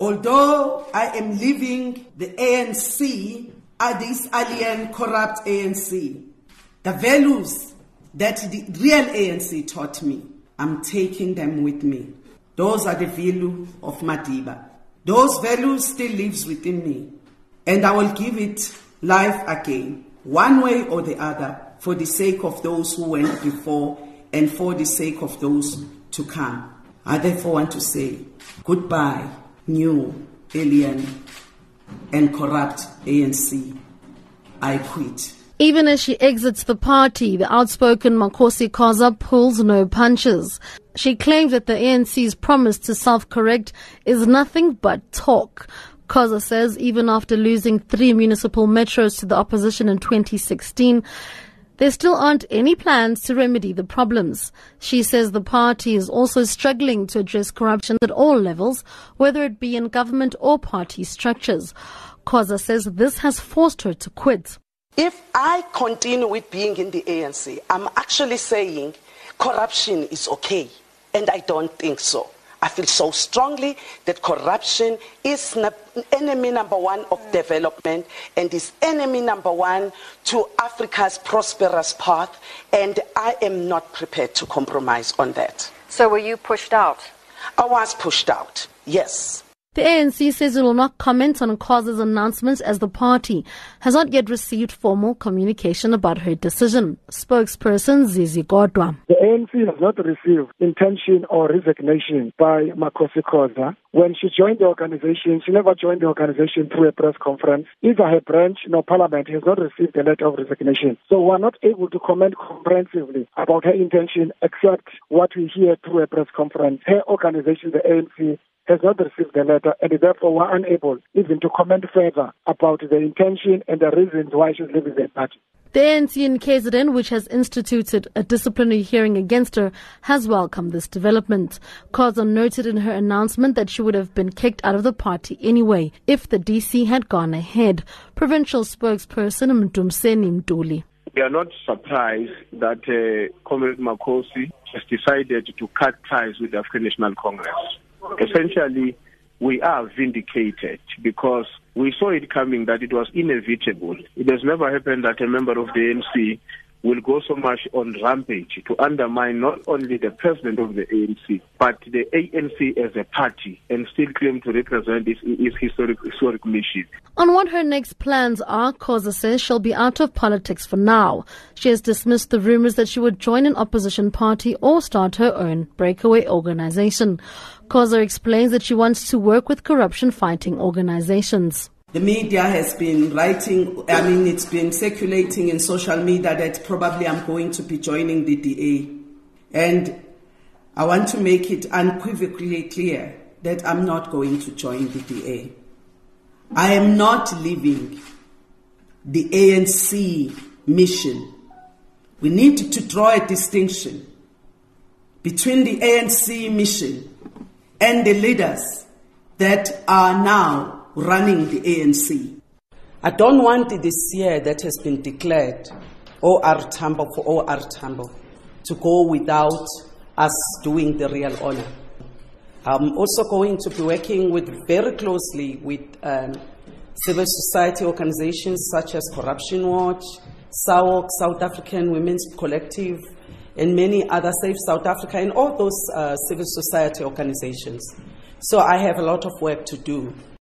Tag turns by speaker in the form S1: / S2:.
S1: Although I am leaving the ANC, this alien, corrupt ANC, the values that the real ANC taught me, I'm taking them with me. Those are the value of Madiba. Those values still lives within me, and I will give it life again, one way or the other, for the sake of those who went before and for the sake of those to come. I therefore want to say goodbye, new, alien, and corrupt ANC. I quit.
S2: Even as she exits the party, the outspoken Makhosi Khoza pulls no punches. She claims that the ANC's promise to self-correct is nothing but talk. Khoza says even after losing three municipal metros to the opposition in 2016, there still aren't any plans to remedy the problems. She says the party is also struggling to address corruption at all levels, whether it be in government or party structures. Khoza says this has forced her to quit.
S1: If I continue with being in the ANC, I'm actually saying corruption is okay, and I don't think so. I feel so strongly that corruption is enemy number one of development and is enemy number one to Africa's prosperous path, and I am not prepared to compromise on that.
S3: So, were you pushed out?
S1: I was pushed out, yes.
S2: The ANC says it will not comment on Khoza's announcements as the party has not yet received formal communication about her decision. Spokesperson Zizi Kodwa.
S4: The ANC has not received intention or resignation by Makhosi Khoza. When she joined the organization, she never joined the organization through a press conference. Either her branch nor parliament has not received a letter of resignation. So we are not able to comment comprehensively about her intention except what we hear through a press conference. Her organization, the ANC, has not received the letter and therefore were unable even to comment further about the intention and the reasons why she's leaving the party.
S2: The ANC in KZN, which has instituted a disciplinary hearing against her, has welcomed this development. Khoza noted in her announcement that she would have been kicked out of the party anyway if the DC had gone ahead. Provincial spokesperson Mdumiseni Ntuli.
S5: We are not surprised that uh, Comrade Makhosi has decided to cut ties with the African National Congress essentially we are vindicated because we saw it coming that it was inevitable. It has never happened that a member of the ANC will go so much on rampage to undermine not only the president of the ANC, but the ANC as a party and still claim to represent its, its historic, historic mission.
S2: On what her next plans are, Khoza says she'll be out of politics for now. She has dismissed the rumors that she would join an opposition party or start her own breakaway organization. Khoza explains that she wants to work with corruption fighting organizations.
S1: The media has been writing, I mean, it's been circulating in social media that probably I'm going to be joining the DA. And I want to make it unequivocally clear that I'm not going to join the DA. I am not leaving the ANC mission. We need to draw a distinction between the ANC mission and the leaders that are now running the ANC. I don't want this year that has been declared OR Tambo for OR Tambo to go without us doing the real honor. I'm also going to be working with very closely with um, civil society organizations such as Corruption Watch, SAWOC, South African Women's Collective, and many other Save South Africa and all those uh, civil society organizations. So I have a lot of work to do.